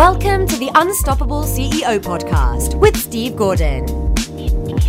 Welcome to the Unstoppable CEO podcast with Steve Gordon.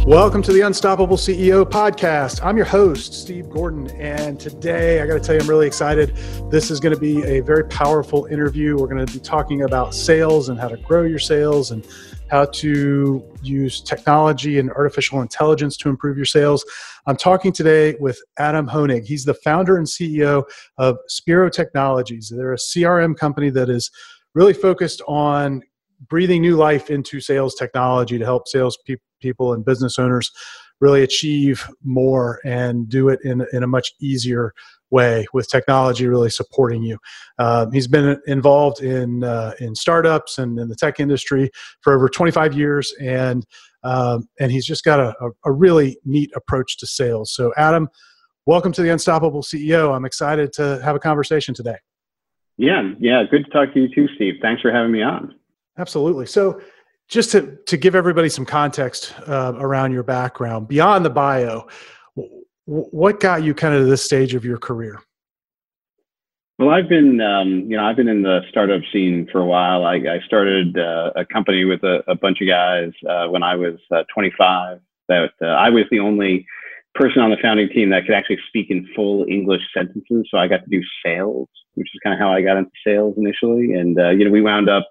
Welcome to the Unstoppable CEO podcast. I'm your host, Steve Gordon, and today I got to tell you, I'm really excited. This is going to be a very powerful interview. We're going to be talking about sales and how to grow your sales and how to use technology and artificial intelligence to improve your sales. I'm talking today with Adam Honig. He's the founder and CEO of Spiro Technologies. They're a CRM company that is really focused on breathing new life into sales technology to help sales pe- people and business owners really achieve more and do it in, in a much easier way with technology really supporting you. Um, he's been involved in uh, in startups and in the tech industry for over 25 years, and um, and he's just got a, a, really neat approach to sales. So, Adam, welcome to the Unstoppable CEO. I'm excited to have a conversation today. Yeah, yeah, good to talk to you too, Steve. Thanks for having me on. Absolutely. So, just to to give everybody some context uh, around your background beyond the bio, what got you kind of to this stage of your career? Well, I've been, um, you know, I've been in the startup scene for a while. I, I started uh, a company with a, a, bunch of guys uh, when I was uh, 25. That uh, I was the only person on the founding team that could actually speak in full English sentences. So I got to do sales, which is kind of how I got into sales initially. And, uh, you know, we wound up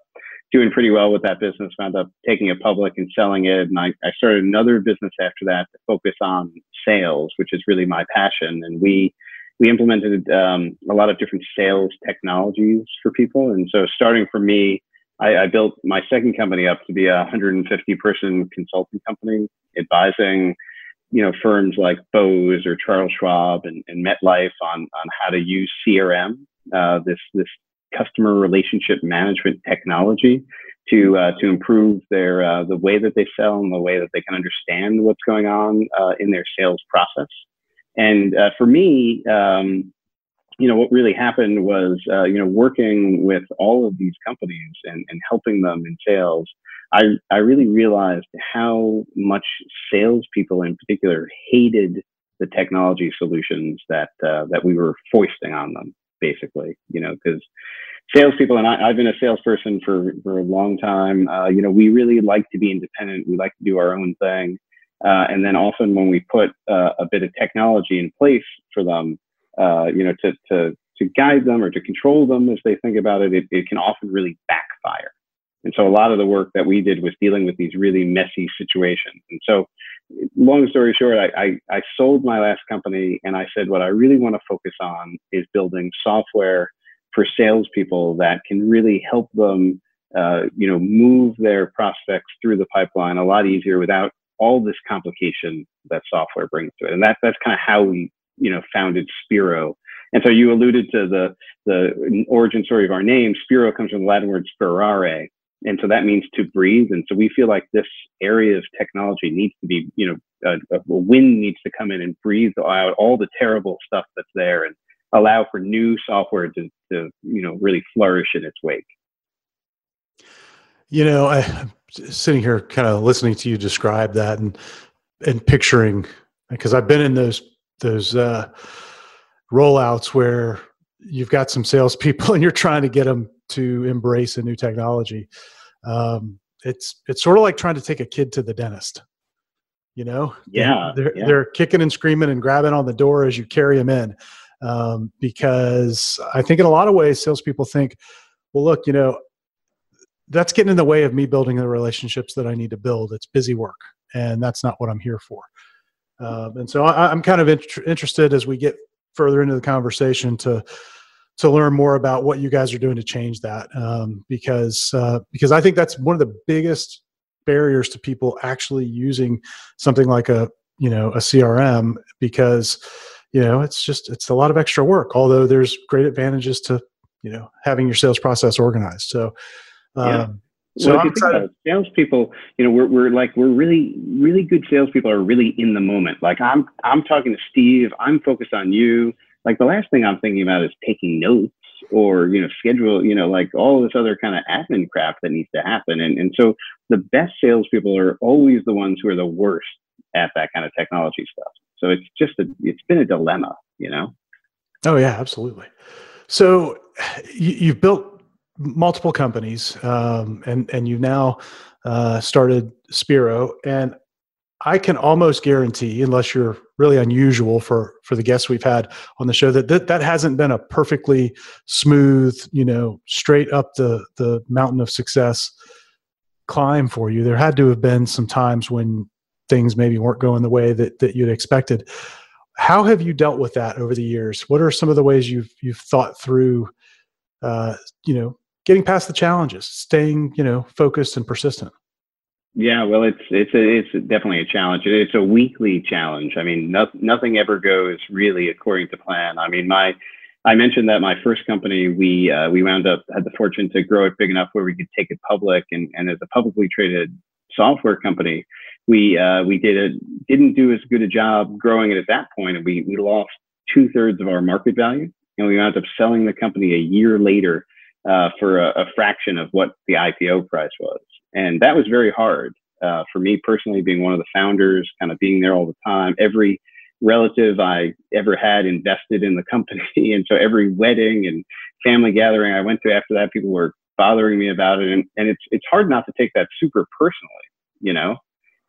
doing pretty well with that business, wound up taking it public and selling it. And I, I started another business after that to focus on sales, which is really my passion. And we, we implemented um, a lot of different sales technologies for people. And so starting for me, I, I built my second company up to be a 150 person consulting company advising you know firms like Bose or Charles Schwab and, and MetLife on on how to use CRM, uh, this this customer relationship management technology, to uh, to improve their uh, the way that they sell and the way that they can understand what's going on uh, in their sales process. And uh, for me, um, you know, what really happened was, uh, you know, working with all of these companies and, and helping them in sales I, I really realized how much salespeople in particular hated the technology solutions that uh, that we were foisting on them, basically. You know, because salespeople and I, have been a salesperson for for a long time. Uh, you know, we really like to be independent. We like to do our own thing, uh, and then often when we put uh, a bit of technology in place for them, uh, you know, to to to guide them or to control them as they think about it, it, it can often really backfire. And so a lot of the work that we did was dealing with these really messy situations. And so, long story short, I, I, I sold my last company and I said, what I really want to focus on is building software for salespeople that can really help them, uh, you know, move their prospects through the pipeline a lot easier without all this complication that software brings to it. And that, that's kind of how we, you know, founded Spiro. And so you alluded to the, the origin story of our name. Spiro comes from the Latin word spirare, and so that means to breathe. And so we feel like this area of technology needs to be you know a, a, wind needs to come in and breathe out all the terrible stuff that's there and allow for new software to, to you know really flourish in its wake. You know i am sitting here kind of listening to you describe that and and picturing because i've been in those those uh rollouts where you've got some salespeople and you're trying to get them to embrace a new technology. Um, it's it's sort of like trying to take a kid to the dentist. You know, yeah, they're yeah. they're kicking and screaming and grabbing on the door as you carry them in, um, because I think in a lot of ways salespeople think, well, look, you know, that's getting in the way of me building the relationships that I need to build. It's busy work, and that's not what I'm here for. Um, and so I, am kind of int- interested as we get further into the conversation to to learn more about what you guys are doing to change that um, because uh, because I think that's one of the biggest barriers to people actually using something like a you know a CRM because you know it's just it's a lot of extra work although there's great advantages to you know having your sales process organized so um. So well, if you think about it, salespeople, you know, we're, we're like we're really really good salespeople are really in the moment. Like I'm I'm talking to Steve, I'm focused on you. Like the last thing I'm thinking about is taking notes or you know schedule you know like all this other kind of admin crap that needs to happen. And and so the best salespeople are always the ones who are the worst at that kind of technology stuff. So it's just a it's been a dilemma you know? Oh yeah absolutely. So you've built multiple companies, um, and and you've now uh, started Spiro, and I can almost guarantee, unless you're really unusual for for the guests we've had on the show, that that, that hasn't been a perfectly smooth, you know, straight up the the mountain of success climb for you. There had to have been some times when things maybe weren't going the way that that you'd expected. How have you dealt with that over the years? What are some of the ways you've you've thought through, uh, you know, getting past the challenges, staying, you know, focused and persistent? Yeah, well, it's it's a, it's definitely a challenge. It's a weekly challenge. I mean, no, nothing ever goes really according to plan. I mean, my I mentioned that my first company, we uh, we wound up had the fortune to grow it big enough where we could take it public, and and as a publicly traded software company, we uh, we did a, didn't do as good a job growing it at that point, and we we lost two thirds of our market value, and we wound up selling the company a year later uh, for a, a fraction of what the IPO price was and that was very hard uh, for me personally, being one of the founders, kind of being there all the time. Every relative I ever had invested in the company, and so every wedding and family gathering I went to after that, people were bothering me about it, and, and it's it's hard not to take that super personally, you know.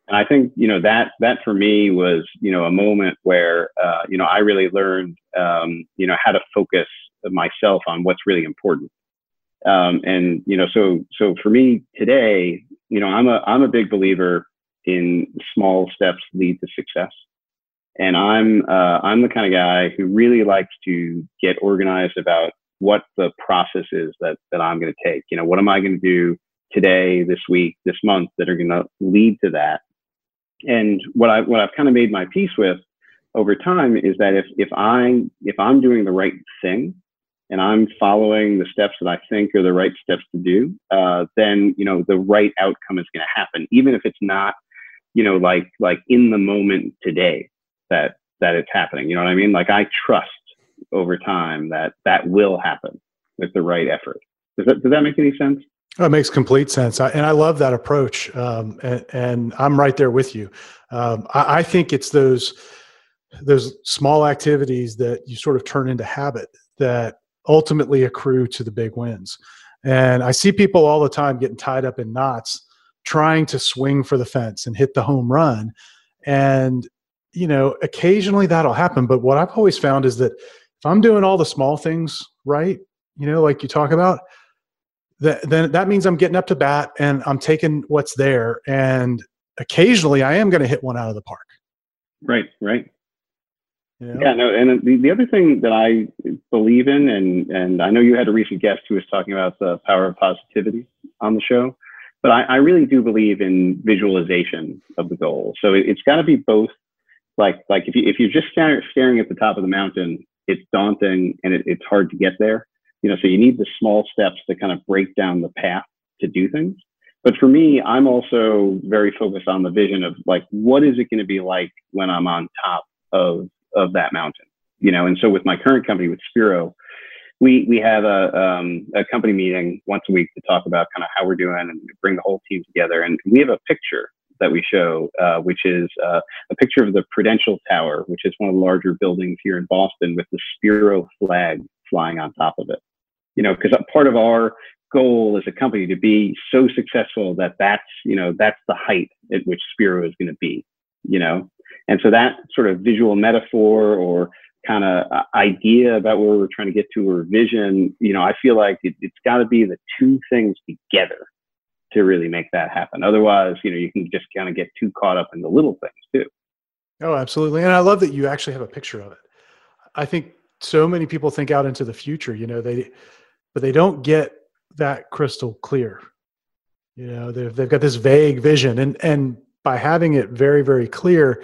And I think you know that that for me was you know a moment where uh, you know I really learned um, you know how to focus myself on what's really important um, and you know, so so for me today, you know, I'm a I'm a big believer in small steps lead to success. And I'm uh, I'm the kind of guy who really likes to get organized about what the process is that that I'm going to take. You know, what am I going to do today, this week, this month that are going to lead to that? And what I what I've kind of made my peace with over time is that if if I if I'm doing the right thing, and I'm following the steps that I think are the right steps to do, uh, then you know the right outcome is going to happen, even if it's not, you know, like like in the moment today that that it's happening. You know what I mean? Like I trust over time that that will happen with the right effort. Does that does that make any sense? Oh, it makes complete sense, I, and I love that approach. Um, and, and, I'm right there with you. Um, I, I think it's those those small activities that you sort of turn into habit that ultimately accrue to the big wins. And I see people all the time getting tied up in knots trying to swing for the fence and hit the home run. And, you know, occasionally that'll happen. But what I've always found is that if I'm doing all the small things right, you know, like you talk about, that, then that means I'm getting up to bat and I'm taking what's there. And occasionally I am going to hit one out of the park. Right, right. Yeah, no, and the, the other thing that I believe in, and and I know you had a recent guest who was talking about the power of positivity on the show, but I, I really do believe in visualization of the goal. So it, has got to be both. Like like if you if you're just staring, staring at the top of the mountain, it's daunting and it, it's hard to get there. You know, so you need the small steps to kind of break down the path to do things. But for me, I'm also very focused on the vision of like, what is it going to be like when I'm on top of of that mountain, you know. And so with my current company, with Spiro, we we have a um, a company meeting once a week to talk about kind of how we're doing and bring the whole team together. And we have a picture that we show, uh, which is uh, a picture of the Prudential Tower, which is one of the larger buildings here in Boston, with the Spiro flag flying on top of it. You know, because part of our goal as a company to be so successful that that's you know that's the height at which Spiro is going to be. You know, and so that sort of visual metaphor or kind of uh, idea about where we're trying to get to or vision, you know, I feel like it, has got to be the two things together to really make that happen. Otherwise, you know, you can just kind of get too caught up in the little things too. Oh, absolutely. And I love that you actually have a picture of it. I think so many people think out into the future, you know, they, but they don't get that crystal clear. You know, they've, they've got this vague vision and, and by having it very, very clear,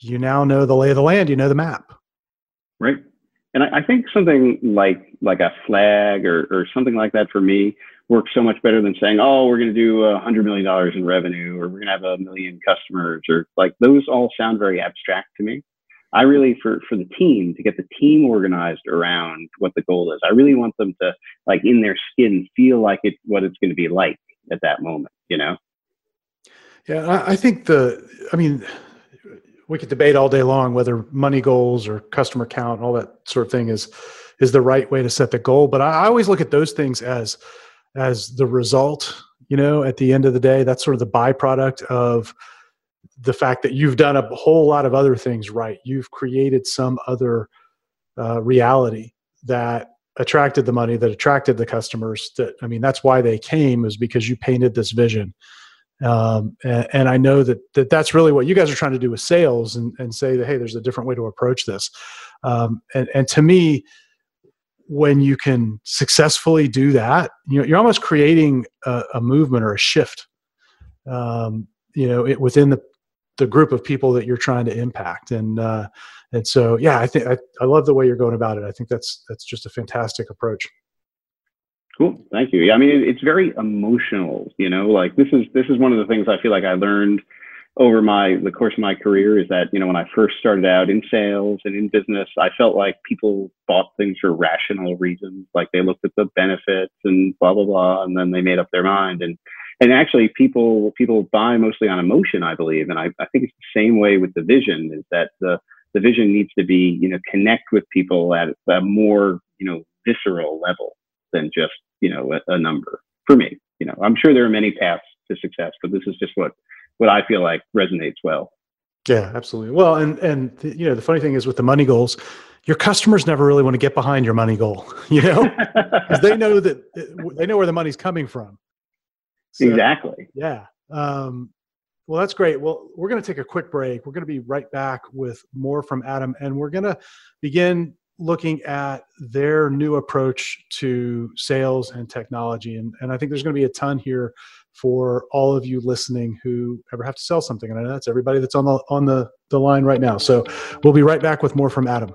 you now know the lay of the land, you know the map. Right. And I, I think something like like a flag or, or something like that for me works so much better than saying, oh, we're going to do a hundred million dollars in revenue or we're going to have a million customers or like those all sound very abstract to me. I really, for, for the team, to get the team organized around what the goal is, I really want them to, like, in their skin, feel like it, what it's going to be like at that moment, you know? Yeah, I think the, I mean, we could debate all day long whether money goals or customer count, all that sort of thing is is the right way to set the goal. But I always look at those things as as the result you know at the end of the day. That's sort of the byproduct of the fact that you've done a whole lot of other things right. You've created some other uh, reality that attracted the money that attracted the customers that i mean that's why they came is because you painted this vision um, and, and, i know that, that that's really what you guys are trying to do with sales and, and say that hey there's a different way to approach this. Um, and, and to me when you can successfully do that you know you're almost creating a, a movement or a shift um, you know it, within the the group of people that you're trying to impact. And uh, and so yeah i think I, I love the way you're going about it. I think that's that's just a fantastic approach cool. Thank you. Yeah, i mean it, it's very emotional you know like this is this is one of the things i feel like i learned over my the course of my career is that you know when i first started out in sales and in business i felt like people bought things for rational reasons like they looked at the benefits and blah blah blah and then they made up their mind. And and actually people people buy mostly on emotion i believe. And i, I think it's the same way with the vision is that the the vision needs to be you know connect with people at a more you know visceral level than just you know a, a number for me. You know i'm sure there are many paths to success but this is just what what i feel like resonates well. Yeah absolutely. Well and and the, you know the funny thing is with the money goals your customers never really want to get behind your money goal you know? Because they know that they know where the money's coming from. So, exactly. yeah um, well, that's great. Well, we're going to take a quick break. We're going to be right back with more from Adam, and we're going to begin looking at their new approach to sales and technology. And, and I think there's going to be a ton here for all of you listening who ever have to sell something. And I know that's everybody that's on the on the, the line right now. So we'll be right back with more from Adam.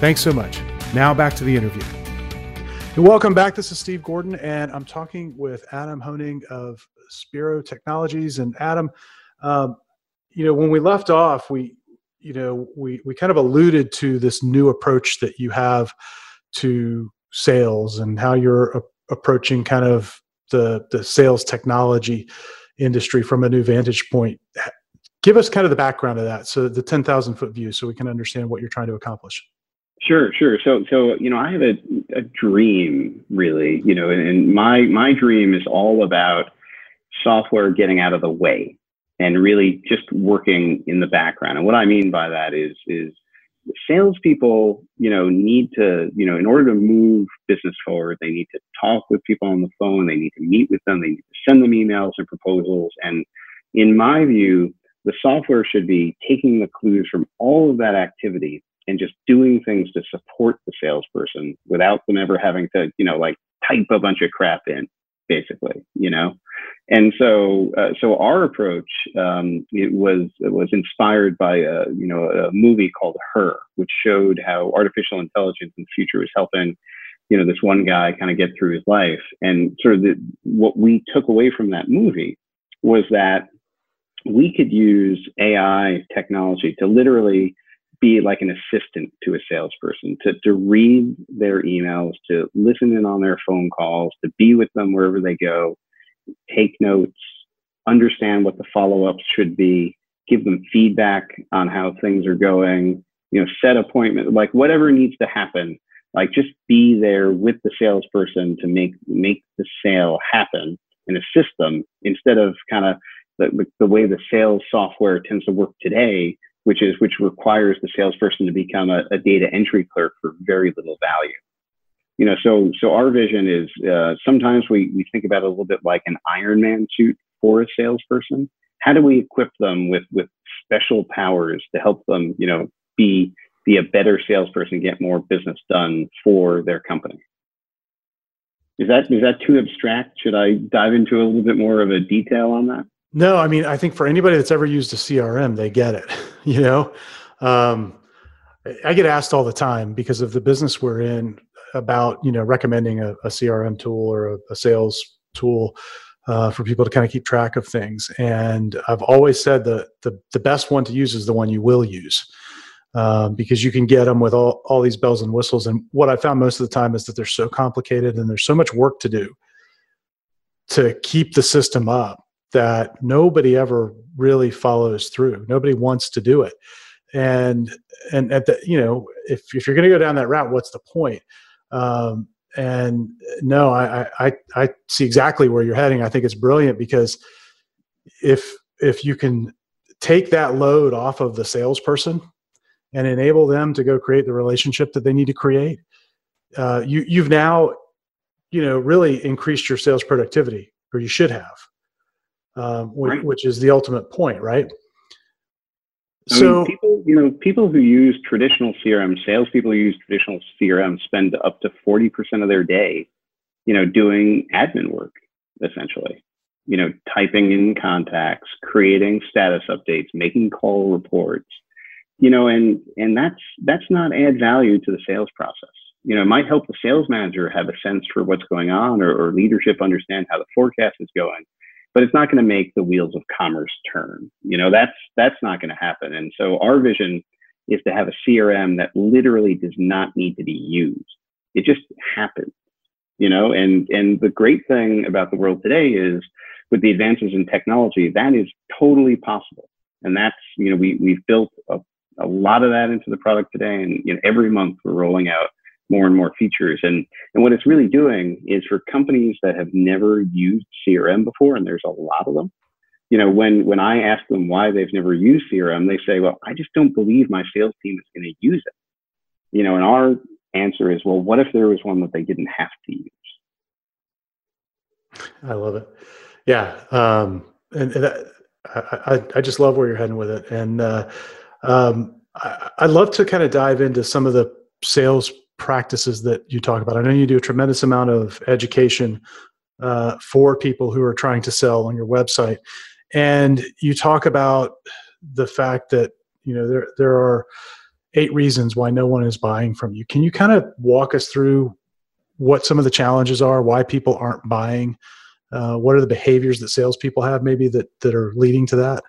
Thanks so much. Now back to the interview. And welcome back. This is Steve Gordon, and I'm talking with Adam Honig of Spiro Technologies. And Adam, um, you know, when we left off, we, you know, we we kind of alluded to this new approach that you have to sales and how you're a- approaching kind of the the sales technology industry from a new vantage point. Give us kind of the background of that, so the ten thousand foot view, so we can understand what you're trying to accomplish. Sure, sure. So, so you know, I have a, a dream, really. You know, and, and my my dream is all about software getting out of the way and really just working in the background. And what I mean by that is is salespeople, you know, need to, you know, in order to move business forward, they need to talk with people on the phone, they need to meet with them, they need to send them emails and proposals. And in my view, the software should be taking the clues from all of that activity and just doing things to support the salesperson without them ever having to, you know, like type a bunch of crap in, basically, you know. And so, uh, so our approach um, it was it was inspired by a you know a movie called Her, which showed how artificial intelligence in the future was helping you know this one guy kind of get through his life. And sort of the, what we took away from that movie was that we could use AI technology to literally be like an assistant to a salesperson, to, to read their emails, to listen in on their phone calls, to be with them wherever they go, take notes, understand what the follow ups should be, give them feedback on how things are going, you know, set appointment, like whatever needs to happen. Like just be there with the salesperson to make make the sale happen and assist them instead of kind of the, the way the sales software tends to work today, which is which requires the salesperson to become a, a data entry clerk for very little value. You know, so so our vision is uh, sometimes we we think about it a little bit like an Iron Man suit for a salesperson. How do we equip them with with special powers to help them, you know, be be a better salesperson, get more business done for their company? Is that is that too abstract? Should I dive into a little bit more of a detail on that? No, I mean, I think for anybody that's ever used a CRM, they get it. You know, um, I get asked all the time because of the business we're in about you know recommending a, a CRM tool or a, a, sales tool uh, for people to kind of keep track of things. And I've always said that the, the best one to use is the one you will use. Um, because you can get them with all, all these bells and whistles. And what I found most of the time is that they're so complicated and there's so much work to do to keep the system up that nobody ever really follows through. Nobody wants to do it. And and at the you know if if you're going to go down that route, what's the point? Um, and no, I, I I see exactly where you're heading. I think it's brilliant because if if you can take that load off of the salesperson and enable them to go create the relationship that they need to create, uh, you you've now you know really increased your sales productivity, or you should have um, which, right. which, is the ultimate point, right? I so mean, people, you know, people who use traditional CRM, salespeople who use traditional CRM spend up to forty percent of their day, you know, doing admin work, essentially. You know, typing in contacts, creating status updates, making call reports. You know, and and that's that's not add value to the sales process. You know, it might help the sales manager have a sense for what's going on, or, or leadership understand how the forecast is going but it's not going to make the wheels of commerce turn. You know, that's that's not going to happen. And so our vision is to have a CRM that literally does not need to be used. It just happens. You know, and and the great thing about the world today is with the advances in technology, that is totally possible. And that's, you know, we we've built a, a lot of that into the product today. And you know, every month we're rolling out more and more features. And, and what it's really doing is for companies that have never used CRM before, and there's a lot of them, you know, when, when I ask them why they've never used CRM, they say, well, I just don't believe my sales team is going to use it. You know, and our answer is, well, what if there was one that they didn't have to use? I love it. Yeah. Um, and, and I, I, I, just love where you're heading with it. And uh, um, I, I'd love to kind of dive into some of the sales practices that you talk about. I know you do a tremendous amount of education uh, for people who are trying to sell on your website, and you talk about the fact that you know there there are eight reasons why no one is buying from you. Can you kind of walk us through what some of the challenges are, why people aren't buying? Uh, what are the behaviors that salespeople have maybe that that are leading to that?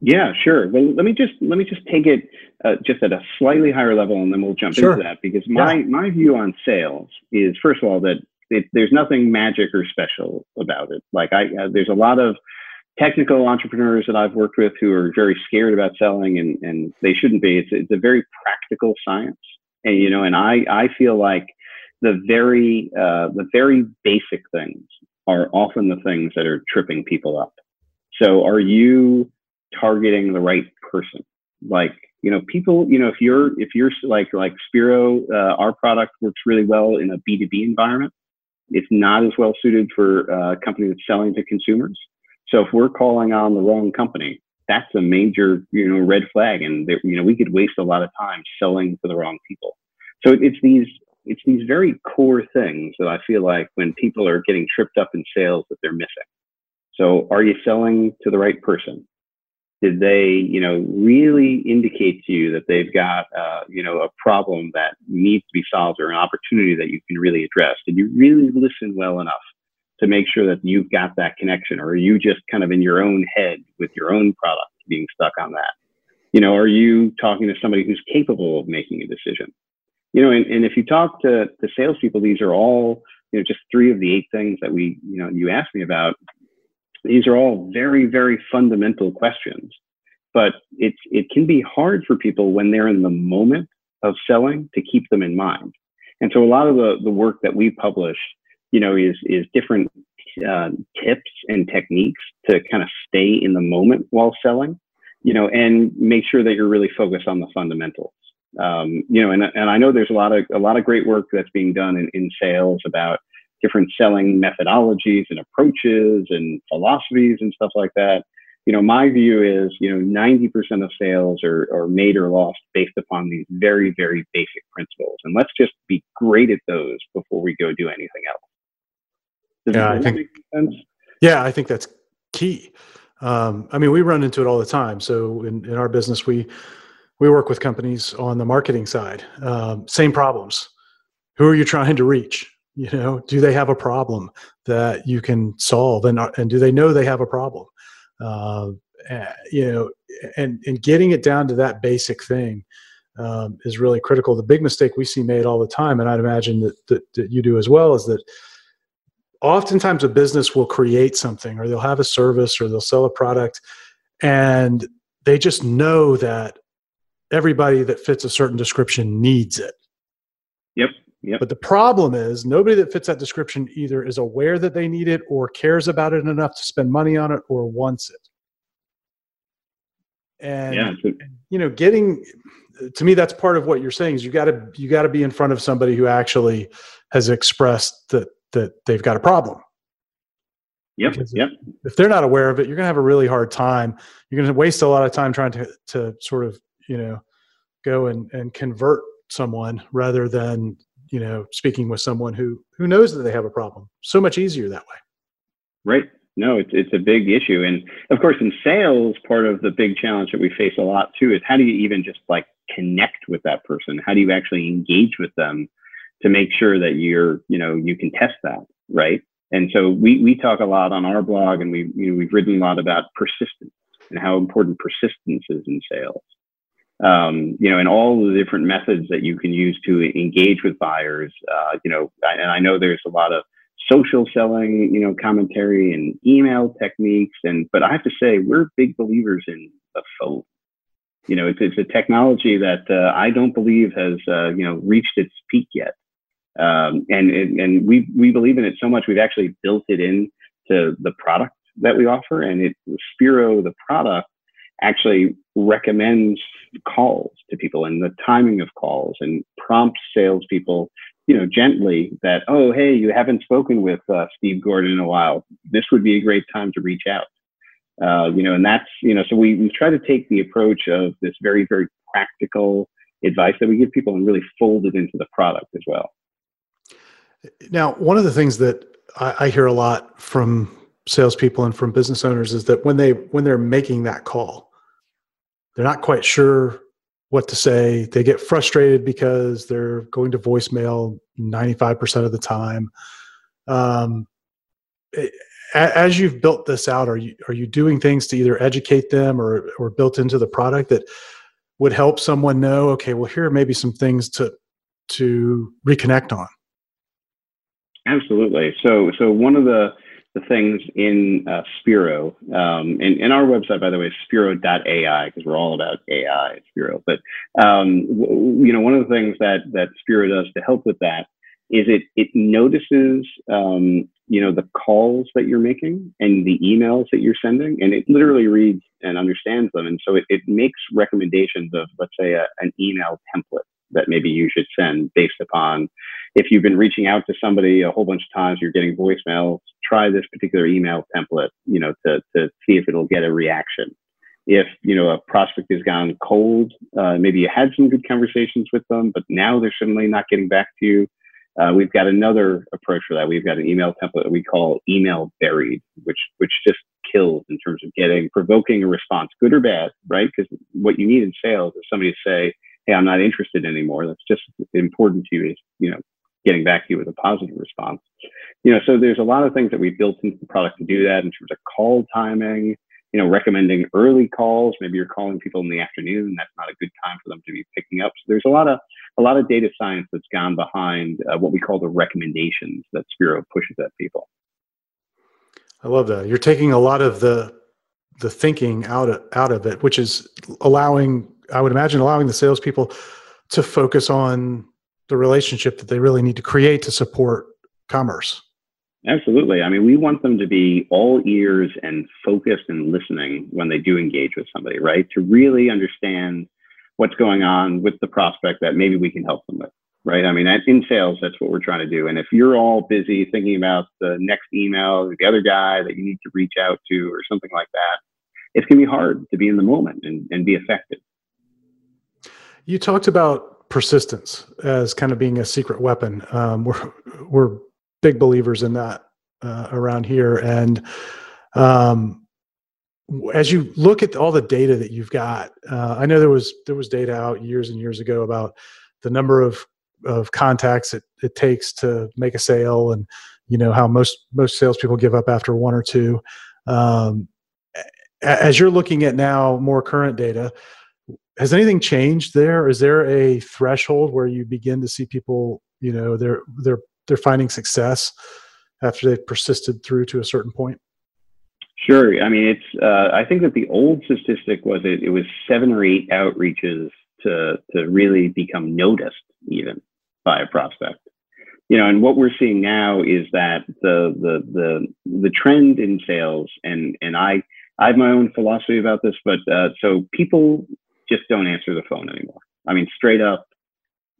Yeah, sure. Well, let me just let me just take it uh, just at a slightly higher level, and then we'll jump sure. into that because my yeah. my view on sales is first of all that it, there's nothing magic or special about it. Like I, uh, there's a lot of technical entrepreneurs that I've worked with who are very scared about selling, and and they shouldn't be. It's it's a very practical science, and you know, and I I feel like the very uh, the very basic things are often the things that are tripping people up. So, are you targeting the right person. Like, you know, people, you know, if you're, if you're like, like Spiro, uh, our product works really well in a B2B environment. It's not as well suited for a company that's selling to consumers. So if we're calling on the wrong company, that's a major, you know, red flag. And, there, you know, we could waste a lot of time selling to the wrong people. So it's these, it's these very core things that I feel like when people are getting tripped up in sales that they're missing. So are you selling to the right person? Did they you know really indicate to you that they've got uh, you know a problem that needs to be solved or an opportunity that you can really address? Did you really listen well enough to make sure that you've got that connection or are you just kind of in your own head with your own product being stuck on that? You know are you talking to somebody who's capable of making a decision? You know and, and if you talk to, to salespeople these are all you know just three of the eight things that we you know you asked me about these are all very, very fundamental questions, but it's, it can be hard for people when they're in the moment of selling to keep them in mind. And so a lot of the, the work that we publish, you know, is, is different uh, tips and techniques to kind of stay in the moment while selling, you know, and make sure that you're really focused on the fundamentals. Um, you know, and, and I know there's a lot of, a lot of great work that's being done in, in sales about different selling methodologies and approaches and philosophies and stuff like that. You know, my view is, you know, 90% of sales are, are made or lost based upon these very, very basic principles. And let's just be great at those before we go do anything else. Does yeah, I think, yeah, I think that's key. Um, I mean, we run into it all the time. So in, in our business, we, we work with companies on the marketing side. Um, same problems. Who are you trying to reach? You know, do they have a problem that you can solve, and and do they know they have a problem? Uh, you know, and and getting it down to that basic thing um, is really critical. The big mistake we see made all the time, and I'd imagine that, that, that you do as well, is that oftentimes a business will create something, or they'll have a service, or they'll sell a product, and they just know that everybody that fits a certain description needs it. Yep. But the problem is nobody that fits that description either is aware that they need it or cares about it enough to spend money on it or wants it. And yeah, you know, getting to me that's part of what you're saying is you got to you got to be in front of somebody who actually has expressed that that they've got a problem. Yep. yep. If, if they're not aware of it, you're going to have a really hard time. You're going to waste a lot of time trying to to sort of you know go and and convert someone rather than you know speaking with someone who who knows that they have a problem. So much easier that way. Right. No it's, it's a big issue. And of course in sales part of the big challenge that we face a lot too is how do you even just like connect with that person? How do you actually engage with them to make sure that you're you know you can test that right? And so we we talk a lot on our blog and we you know we've written a lot about persistence and how important persistence is in sales um, you know, and all the different methods that you can use to engage with buyers. Uh, you know, and I know there's a lot of social selling, you know, commentary and email techniques. And but I have to say, we're big believers in the phone. You know, it's, it's a technology that uh, I don't believe has uh, you know reached its peak yet. Um, and and we we believe in it so much we've actually built it in to the product that we offer, and it Spiro the product actually recommends calls to people and the timing of calls and prompts salespeople, you know, gently that, oh, hey, you haven't spoken with uh, Steve Gordon in a while. This would be a great time to reach out. Uh, you know, and that's, you know, so we, we try to take the approach of this very, very practical advice that we give people and really fold it into the product as well. Now, one of the things that I, I hear a lot from salespeople and from business owners is that when they when they're making that call, they're not quite sure what to say. They get frustrated because they're going to voicemail 95% of the time. Um, as you've built this out, are you are you doing things to either educate them or or built into the product that would help someone know? Okay, well, here are maybe some things to to reconnect on. Absolutely. So so one of the the things in uh, Spiro. Um, and, and our website, by the way, is spiro.ai because we're all about AI at Spiro. But, um, w- you know, one of the things that, that Spiro does to help with that is it, it notices, um, you know, the calls that you're making and the emails that you're sending, and it literally reads and understands them. And so it, it makes recommendations of, let's say, a, an email template that maybe you should send based upon if you've been reaching out to somebody a whole bunch of times, you're getting voicemails, try this particular email template, you know, to, to see if it'll get a reaction. If, you know, a prospect has gone cold, uh, maybe you had some good conversations with them, but now they're suddenly not getting back to you. Uh, we've got another approach for that. We've got an email template that we call email buried, which, which just kills in terms of getting, provoking a response, good or bad, right? Because what you need in sales is somebody to say, hey, I'm not interested anymore. That's just important to you is, you know, getting back to you with a positive response. You know, so there's a lot of things that we built into the product to do that in terms of call timing, you know, recommending early calls. Maybe you're calling people in the afternoon. And that's not a good time for them to be picking up. So there's a lot of a lot of data science that's gone behind uh, what we call the recommendations that Spiro pushes at people. I love that. You're taking a lot of the the thinking out of out of it, which is allowing I would imagine allowing the salespeople to focus on the relationship that they really need to create to support commerce. Absolutely. I mean, we want them to be all ears and focused and listening when they do engage with somebody, right? To really understand what's going on with the prospect that maybe we can help them with, right? I mean, in sales, that's what we're trying to do. And if you're all busy thinking about the next email, the other guy that you need to reach out to, or something like that, it's going to be hard to be in the moment and, and be effective. You talked about persistence as kind of being a secret weapon. Um, we're we're big believers in that uh, around here, and um, as you look at all the data that you've got, uh, I know there was there was data out years and years ago about the number of of contacts it, it takes to make a sale and you know how most most salespeople give up after one or two um, as you're looking at now more current data has anything changed there is there a threshold where you begin to see people you know they're they're they're finding success after they've persisted through to a certain point Sure. I mean, it's. Uh, I think that the old statistic was it, it was seven or eight outreaches to to really become noticed, even by a prospect. You know, and what we're seeing now is that the the the the trend in sales, and and I I have my own philosophy about this, but uh, so people just don't answer the phone anymore. I mean, straight up,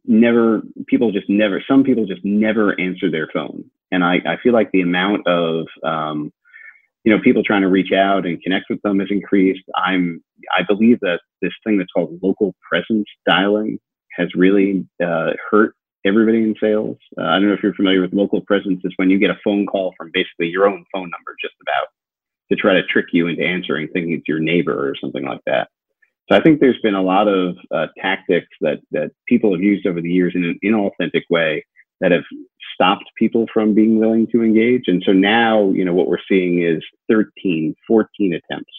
never. People just never. Some people just never answer their phone, and I I feel like the amount of um, you know, people trying to reach out and connect with them has increased. I'm, I believe that this thing that's called local presence dialing has really uh, hurt everybody in sales. Uh, I don't know if you're familiar with local presence. Is when you get a phone call from basically your own phone number, just about to try to trick you into answering, thinking it's your neighbor or something like that. So I think there's been a lot of uh, tactics that that people have used over the years in an inauthentic way that have stopped people from being willing to engage. And so now, you know, what we're seeing is 13, 14 attempts,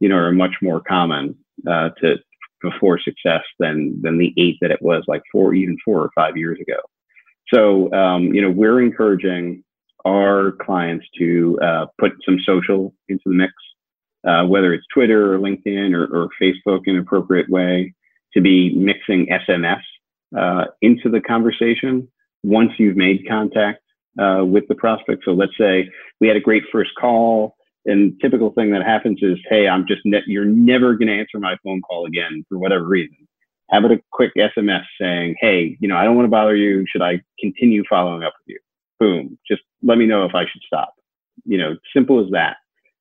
you know, are much more common uh, to before success than than the eight that it was like four, even four or five years ago. So, um, you know, we're encouraging our clients to uh, put some social into the mix, uh, whether it's Twitter or LinkedIn or, or, Facebook in an appropriate way, to be mixing SMS uh, into the conversation once you've made contact uh, with the prospect. So let's say we had a great first call, and typical thing that happens is, hey, I'm just ne- you're never going to answer my phone call again for whatever reason. Have it a quick SMS saying, hey, you know, I don't want to bother you. Should I continue following up with you? Boom. Just let me know if I should stop. You know, simple as that.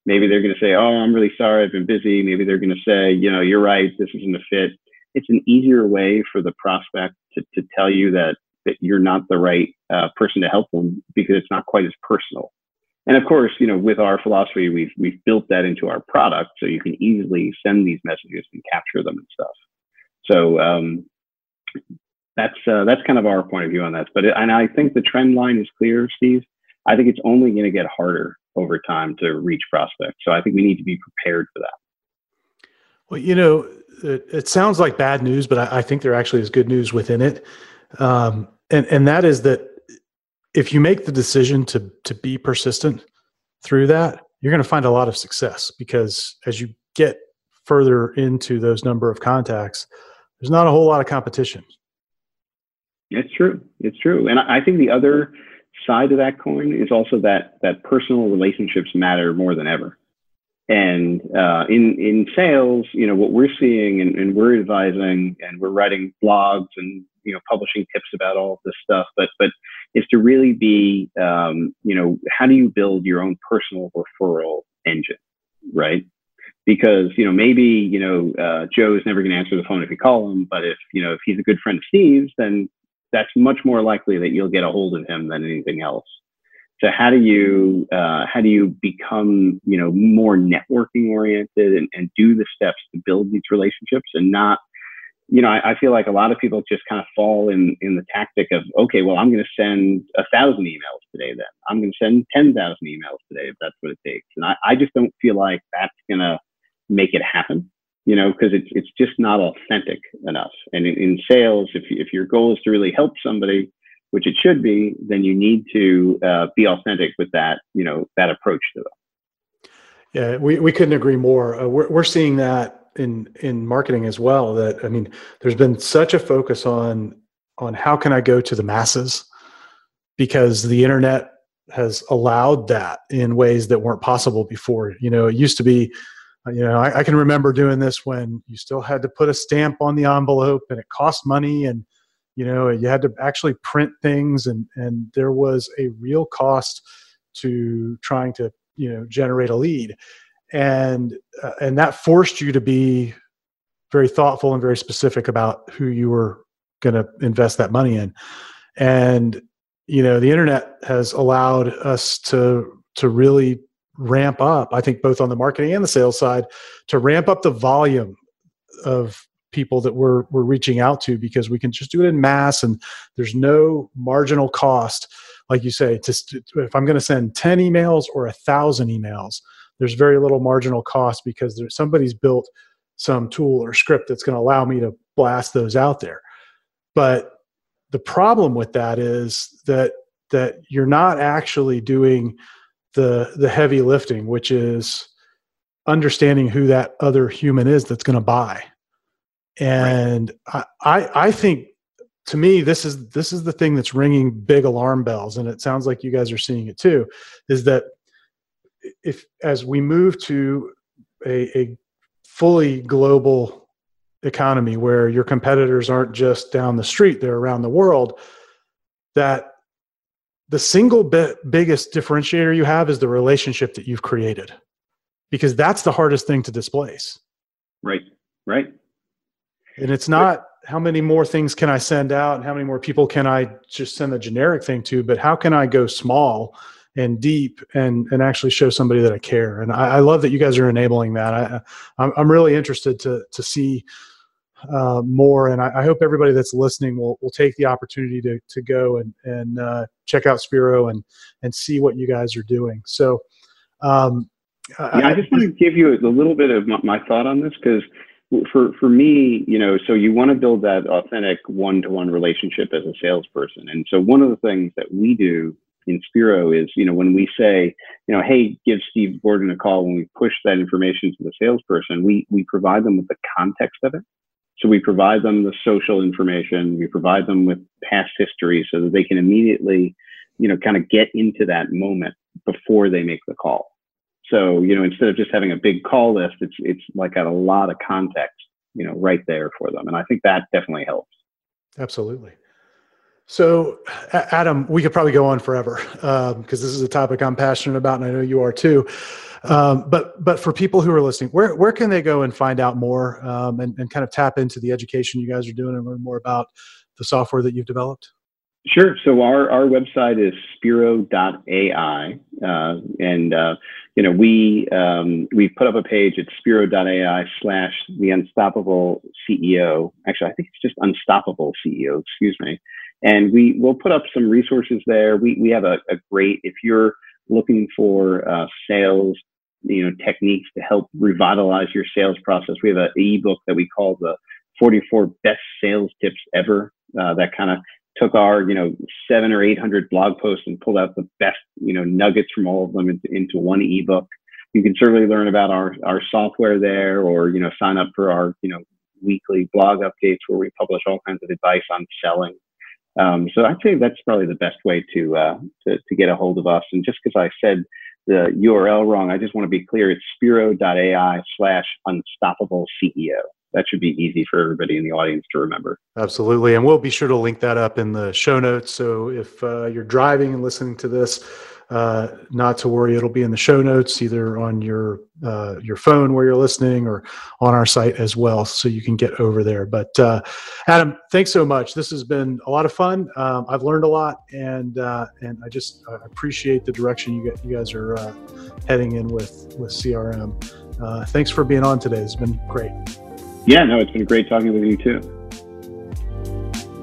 Maybe they're going to say, oh, I'm really sorry. I've been busy. Maybe they're going to say, you know, you're right. This isn't a fit. It's an easier way for the prospect to, to tell you that that you're not the right uh, person to help them because it's not quite as personal. And of course, you know, with our philosophy, we've we've built that into our product, so you can easily send these messages and capture them and stuff. So um, that's uh, that's kind of our point of view on that. But it, and I think the trend line is clear, Steve. I think it's only going to get harder over time to reach prospects. So I think we need to be prepared for that. Well, you know, it, it sounds like bad news, but I, I, think there actually is good news within it. Um, and and that is that if you make the decision to to be persistent through that, you're going to find a lot of success because as you get further into those number of contacts, there's not a whole lot of competition. It's true. It's true. And I think the other side of that coin is also that that personal relationships matter more than ever. And uh, in in sales, you know, what we're seeing and, and we're advising and we're writing blogs and you know publishing tips about all this stuff but but is to really be um, you know how do you build your own personal referral engine right because you know maybe you know uh, joe is never going to answer the phone if you call him but if you know if he's a good friend of steve's then that's much more likely that you'll get a hold of him than anything else so how do you uh, how do you become you know more networking oriented and, and do the steps to build these relationships and not you know, I, I, feel like a lot of people just kind of fall in in the tactic of, okay, well, I'm going to send a thousand emails today. Then I'm going to send ten thousand emails today if that's what it takes. And I, I just don't feel like that's going to make it happen. You know, because it's it's just not authentic enough. And in, in sales, if if your goal is to really help somebody, which it should be, then you need to uh, be authentic with that. You know, that approach to them. Yeah, we, we couldn't agree more. Uh, we're, we're seeing that in in marketing as well that i mean there's been such a focus on on how can i go to the masses because the internet has allowed that in ways that weren't possible before you know it used to be you know I, I, can remember doing this when you still had to put a stamp on the envelope and it cost money and you know you had to actually print things and and there was a real cost to trying to you know generate a lead. And uh, and that forced you to be very thoughtful and very specific about who you were going to invest that money in. And you know the internet has allowed us to to really ramp up i think both on the marketing and the sales side to ramp up the volume of people that we're we're reaching out to because we can just do it in mass and there's no marginal cost. Like you say to, if i'm going to send 10 emails or a thousand emails there's very little marginal cost because there's somebody's built some tool or script that's going to allow me to blast those out there. But the problem with that is that that you're not actually doing the the heavy lifting which is understanding who that other human is that's going to buy and right. I, I i think to me this is this is the thing that's ringing big alarm bells and it sounds like you guys are seeing it too is that if as we move to a, a fully global economy where your competitors aren't just down the street they're around the world that the single bit biggest differentiator you have is the relationship that you've created because that's the hardest thing to displace. Right right. And it's not how many more things can i send out and how many more people can i just send a generic thing to but how can i go small and deep and and actually show somebody that i care? And i, I love that you guys are enabling that. I i'm, I'm really interested to to see uh, more. And I, I, hope everybody that's listening will will take the opportunity to to go and and uh, check out Spiro and and see what you guys are doing. So. Um, yeah, I, I just want to give you a little bit of my, my thought on this because for for me, you know, so you want to build that authentic one-to-one relationship as a salesperson, and so one of the things that we do in Spiro is, you know, when we say, you know, hey, give Steve Gordon a call, when we push that information to the salesperson, we we provide them with the context of it. So we provide them the social information, we provide them with past history so that they can immediately, you know, kind of get into that moment before they make the call. So, you know, instead of just having a big call list, it's it's like got a lot of context, you know, right there for them. And I think that definitely helps. Absolutely. So, Adam, we could probably go on forever because um, this is a topic I'm passionate about, and I know you are too. Um, but but for people who are listening, where where can they go and find out more um, and, and kind of tap into the education you guys are doing and learn more about the software that you've developed? Sure. So our, our website is spiro.ai. Uh, and, uh, you know, we, um, we put up a page at spiro.ai slash the unstoppable CEO. Actually, I think it's just unstoppable CEO, excuse me. And we will put up some resources there. We, we have a, a great, if you're looking for uh, sales you know techniques to help revitalize your sales process. We have an ebook that we call the 44 best sales tips ever. Uh, that kind of took our you know seven or eight hundred blog posts and pulled out the best you know nuggets from all of them into, into one ebook. You can certainly learn about our our software there, or you know sign up for our you know weekly blog updates where we publish all kinds of advice on selling. Um, so I'd say that's probably the best way to, uh, to, to get a hold of us. And just because I said the URL wrong. I just want to be clear. It's spiro.ai slash unstoppable CEO. That should be easy for everybody in the audience to remember. Absolutely. And we'll be sure to link that up in the show notes. So if uh, you're driving and listening to this, uh, not to worry, it'll be in the show notes, either on your uh, your phone where you're listening, or on our site as well, so you can get over there. But uh, Adam, thanks so much. This has been a lot of fun. Um, I've learned a lot, and uh, and I just appreciate the direction you, get, you guys are uh, heading in with with CRM. Uh, thanks for being on today. It's been great. Yeah, no, it's been great talking with you too.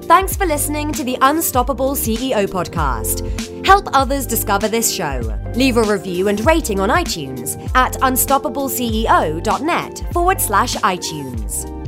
Thanks for listening to the Unstoppable CEO podcast. Help others discover this show. Leave a review and rating on iTunes at unstoppableceo.net forward slash iTunes.